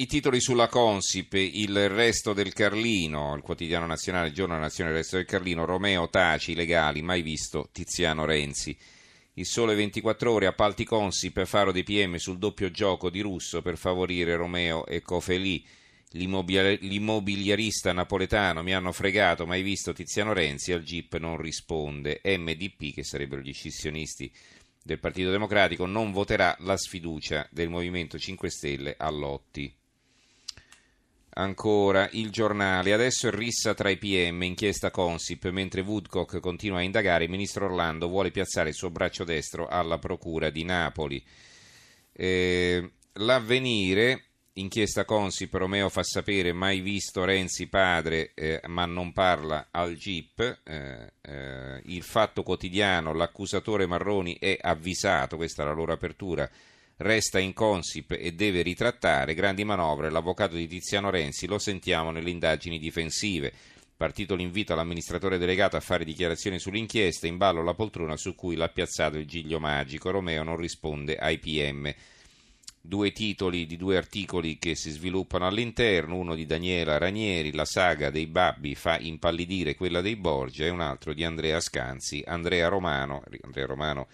I titoli sulla Consip, il resto del Carlino, il quotidiano nazionale, il giorno della nazione, il resto del Carlino, Romeo Taci, legali, mai visto Tiziano Renzi. Il sole 24 ore, appalti Consip, faro dei PM sul doppio gioco di Russo per favorire Romeo e Cofelì. L'immobiliarista napoletano mi hanno fregato, mai visto Tiziano Renzi, al GIP non risponde. MDP, che sarebbero gli scissionisti del Partito Democratico, non voterà la sfiducia del Movimento 5 Stelle a Lotti. Ancora il giornale, adesso è rissa tra i PM, inchiesta Consip, mentre Woodcock continua a indagare, il ministro Orlando vuole piazzare il suo braccio destro alla Procura di Napoli. Eh, l'avvenire, inchiesta Consip, Romeo fa sapere mai visto Renzi padre eh, ma non parla al GIP, eh, eh, il fatto quotidiano, l'accusatore Marroni è avvisato, questa è la loro apertura, resta in Consip e deve ritrattare grandi manovre. L'avvocato di Tiziano Renzi lo sentiamo nelle indagini difensive. Partito l'invito all'amministratore delegato a fare dichiarazioni sull'inchiesta, in ballo la poltrona su cui l'ha piazzato il giglio magico. Romeo non risponde ai PM. Due titoli di due articoli che si sviluppano all'interno, uno di Daniela Ranieri, La saga dei babbi fa impallidire quella dei Borgia, e un altro di Andrea Scanzi, Andrea Romano, Andrea Romano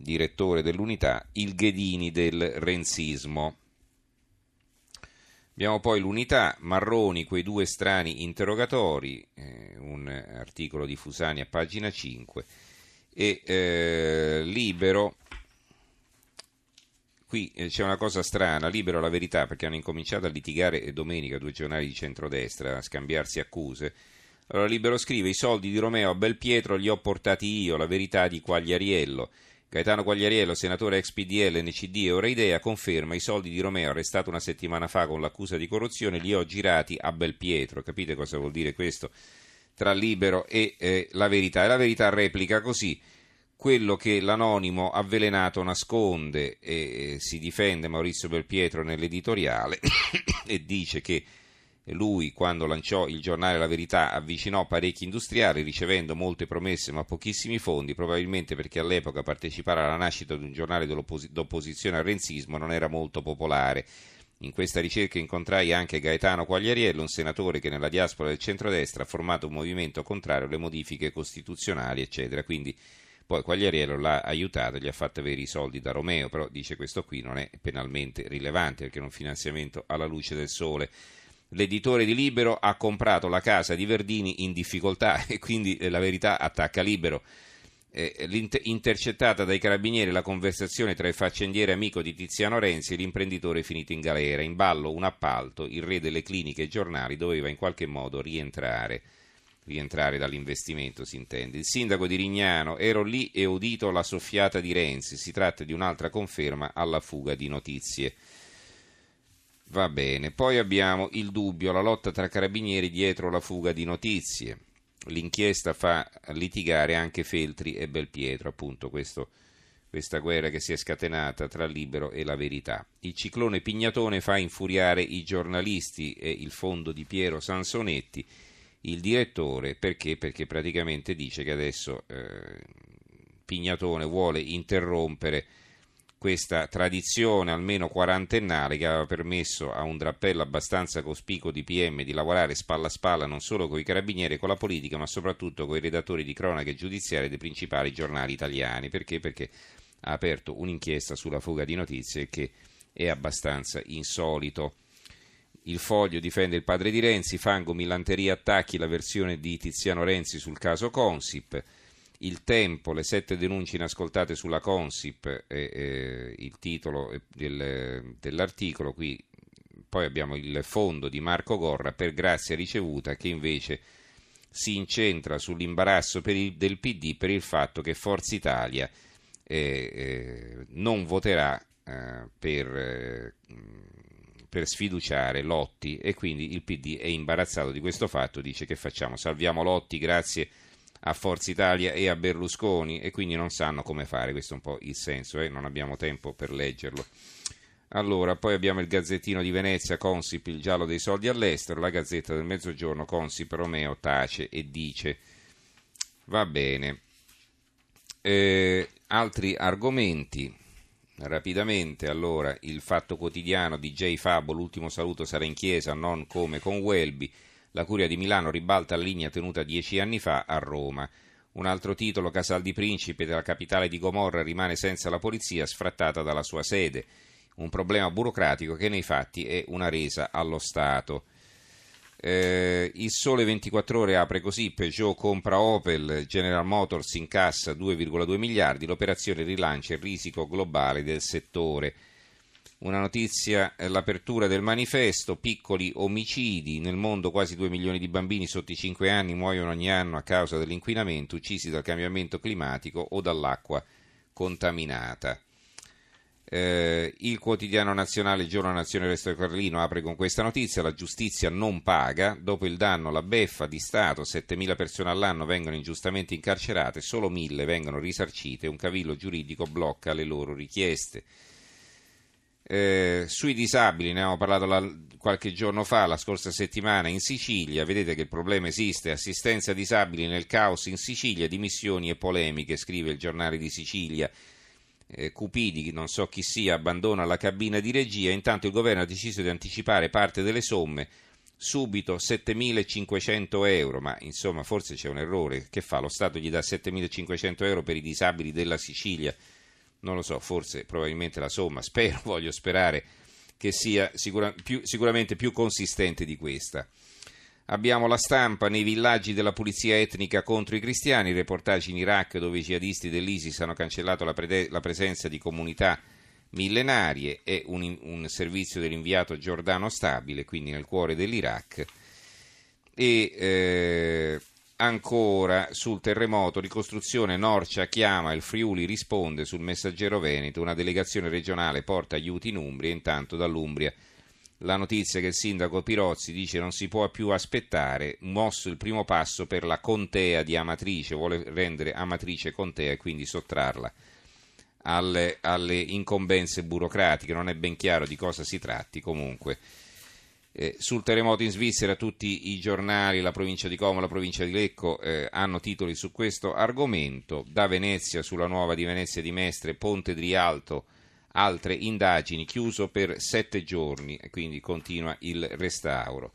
direttore dell'unità, il Ghedini del renzismo. Abbiamo poi l'unità, Marroni, quei due strani interrogatori, eh, un articolo di Fusani a pagina 5, e eh, Libero, qui eh, c'è una cosa strana, Libero la verità, perché hanno incominciato a litigare domenica due giornali di centrodestra, a scambiarsi accuse. Allora Libero scrive, i soldi di Romeo a Belpietro li ho portati io, la verità di Quagliariello. Gaetano Quagliariello, senatore ex PDL, NCD e ora Idea, conferma i soldi di Romeo arrestato una settimana fa con l'accusa di corruzione li ho girati a Belpietro. Capite cosa vuol dire questo? Tra libero e eh, la verità. E la verità replica così quello che l'anonimo avvelenato nasconde e si difende Maurizio Belpietro nell'editoriale e dice che lui, quando lanciò il giornale La Verità, avvicinò parecchi industriali ricevendo molte promesse ma pochissimi fondi, probabilmente perché all'epoca partecipare alla nascita di un giornale d'opposizione al renzismo non era molto popolare. In questa ricerca incontrai anche Gaetano Quagliariello, un senatore che nella diaspora del centrodestra ha formato un movimento contrario alle modifiche costituzionali, eccetera. Quindi poi Quagliariello l'ha aiutato, gli ha fatto avere i soldi da Romeo, però dice questo qui non è penalmente rilevante perché è un finanziamento alla luce del sole l'editore di Libero ha comprato la casa di Verdini in difficoltà e quindi eh, la verità attacca Libero. Eh, intercettata dai carabinieri la conversazione tra il faccendiere amico di Tiziano Renzi e l'imprenditore finito in galera. In ballo un appalto, il re delle cliniche e giornali doveva in qualche modo rientrare. Rientrare dall'investimento, si intende. Il sindaco di Rignano, ero lì e udito la soffiata di Renzi. Si tratta di un'altra conferma alla fuga di notizie. Va bene, poi abbiamo il dubbio, la lotta tra carabinieri dietro la fuga di notizie. L'inchiesta fa litigare anche Feltri e Belpietro, appunto questo, questa guerra che si è scatenata tra Libero e la Verità. Il ciclone Pignatone fa infuriare i giornalisti e il fondo di Piero Sansonetti, il direttore, perché? Perché praticamente dice che adesso eh, Pignatone vuole interrompere questa tradizione almeno quarantennale che aveva permesso a un drappello abbastanza cospicuo di PM di lavorare spalla a spalla non solo con i carabinieri e con la politica, ma soprattutto con i redattori di cronache giudiziarie dei principali giornali italiani. Perché? Perché ha aperto un'inchiesta sulla fuga di notizie che è abbastanza insolito. Il foglio difende il padre di Renzi, Fango, Millanteria attacchi la versione di Tiziano Renzi sul caso Consip il tempo, le sette denunce inascoltate sulla Consip, eh, eh, il titolo del, dell'articolo, qui poi abbiamo il fondo di Marco Gorra per grazia ricevuta che invece si incentra sull'imbarazzo il, del PD per il fatto che Forza Italia eh, eh non voterà eh, per, eh, per sfiduciare Lotti e quindi il PD è imbarazzato di questo fatto, dice che facciamo, salviamo Lotti grazie a a Forza Italia e a Berlusconi e quindi non sanno come fare, questo è un po' il senso, eh? non abbiamo tempo per leggerlo. Allora, poi abbiamo il Gazzettino di Venezia, Consip, il giallo dei soldi all'estero, la Gazzetta del Mezzogiorno, Consip, Romeo, tace e dice, va bene. Eh, altri argomenti, rapidamente. Allora, il fatto quotidiano di J. Fabo, l'ultimo saluto sarà in chiesa, non come con Welby. La Curia di Milano ribalta la linea tenuta dieci anni fa a Roma. Un altro titolo, Casal di Principe della capitale di Gomorra rimane senza la polizia, sfrattata dalla sua sede. Un problema burocratico che nei fatti è una resa allo Stato. Eh, il Sole 24 Ore apre così: Peugeot compra Opel, General Motors incassa 2,2 miliardi, l'operazione rilancia il risico globale del settore. Una notizia, eh, l'apertura del manifesto, piccoli omicidi, nel mondo quasi 2 milioni di bambini sotto i 5 anni muoiono ogni anno a causa dell'inquinamento, uccisi dal cambiamento climatico o dall'acqua contaminata. Eh, il quotidiano nazionale Giorno Nazione Resto Carlino apre con questa notizia: la giustizia non paga. Dopo il danno, la beffa di Stato, 7.000 persone all'anno vengono ingiustamente incarcerate, solo 1.000 vengono risarcite. Un cavillo giuridico blocca le loro richieste. Eh, sui disabili, ne abbiamo parlato la, qualche giorno fa, la scorsa settimana in Sicilia. Vedete che il problema esiste: assistenza disabili nel caos in Sicilia, dimissioni e polemiche, scrive il giornale di Sicilia eh, Cupidi, non so chi sia, abbandona la cabina di regia, intanto il governo ha deciso di anticipare parte delle somme, subito 7.500 euro, ma insomma forse c'è un errore, che fa? Lo Stato gli dà 7.500 euro per i disabili della Sicilia, non lo so, forse probabilmente la somma, spero, voglio sperare che sia sicura, più, sicuramente più consistente di questa. Abbiamo la stampa nei villaggi della pulizia etnica contro i cristiani, reportaggi in Iraq dove i jihadisti dell'ISIS hanno cancellato la, pre- la presenza di comunità millenarie e un, un, servizio dell'inviato Giordano Stabile, quindi nel cuore dell'Iraq. E eh, ancora sul terremoto, ricostruzione Norcia chiama, il Friuli risponde sul messaggero Veneto, una delegazione regionale porta aiuti in Umbria, intanto dall'Umbria. La notizia che il sindaco Pirozzi dice non si può più aspettare, mosso il primo passo per la contea di Amatrice, vuole rendere Amatrice contea e quindi sottrarla alle, alle incombenze burocratiche, non è ben chiaro di cosa si tratti comunque. Eh, sul terremoto in Svizzera tutti i giornali, la provincia di Como, la provincia di Lecco eh, hanno titoli su questo argomento, da Venezia sulla nuova di Venezia di Mestre, Ponte di Rialto, altre indagini, chiuso per sette giorni e quindi continua il restauro.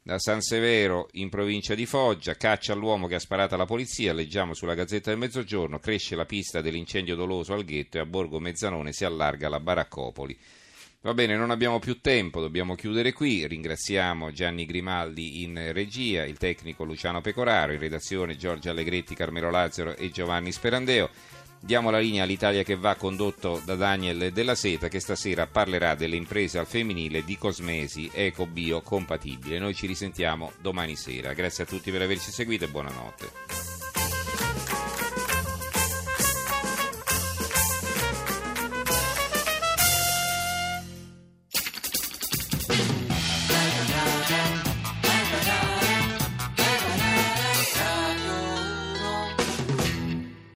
Da San Severo in provincia di Foggia, caccia all'uomo che ha sparato alla polizia, leggiamo sulla Gazzetta del Mezzogiorno, cresce la pista dell'incendio doloso al ghetto e a Borgo Mezzanone si allarga la baraccopoli. Va bene, non abbiamo più tempo, dobbiamo chiudere qui. Ringraziamo Gianni Grimaldi in regia, il tecnico Luciano Pecoraro, in redazione Giorgio Allegretti, Carmelo Lazzaro e Giovanni Sperandeo. Diamo la linea all'Italia che va condotto da Daniel Della Seta che stasera parlerà delle imprese al femminile di cosmesi eco-bio compatibile. Noi ci risentiamo domani sera. Grazie a tutti per averci seguito e buonanotte.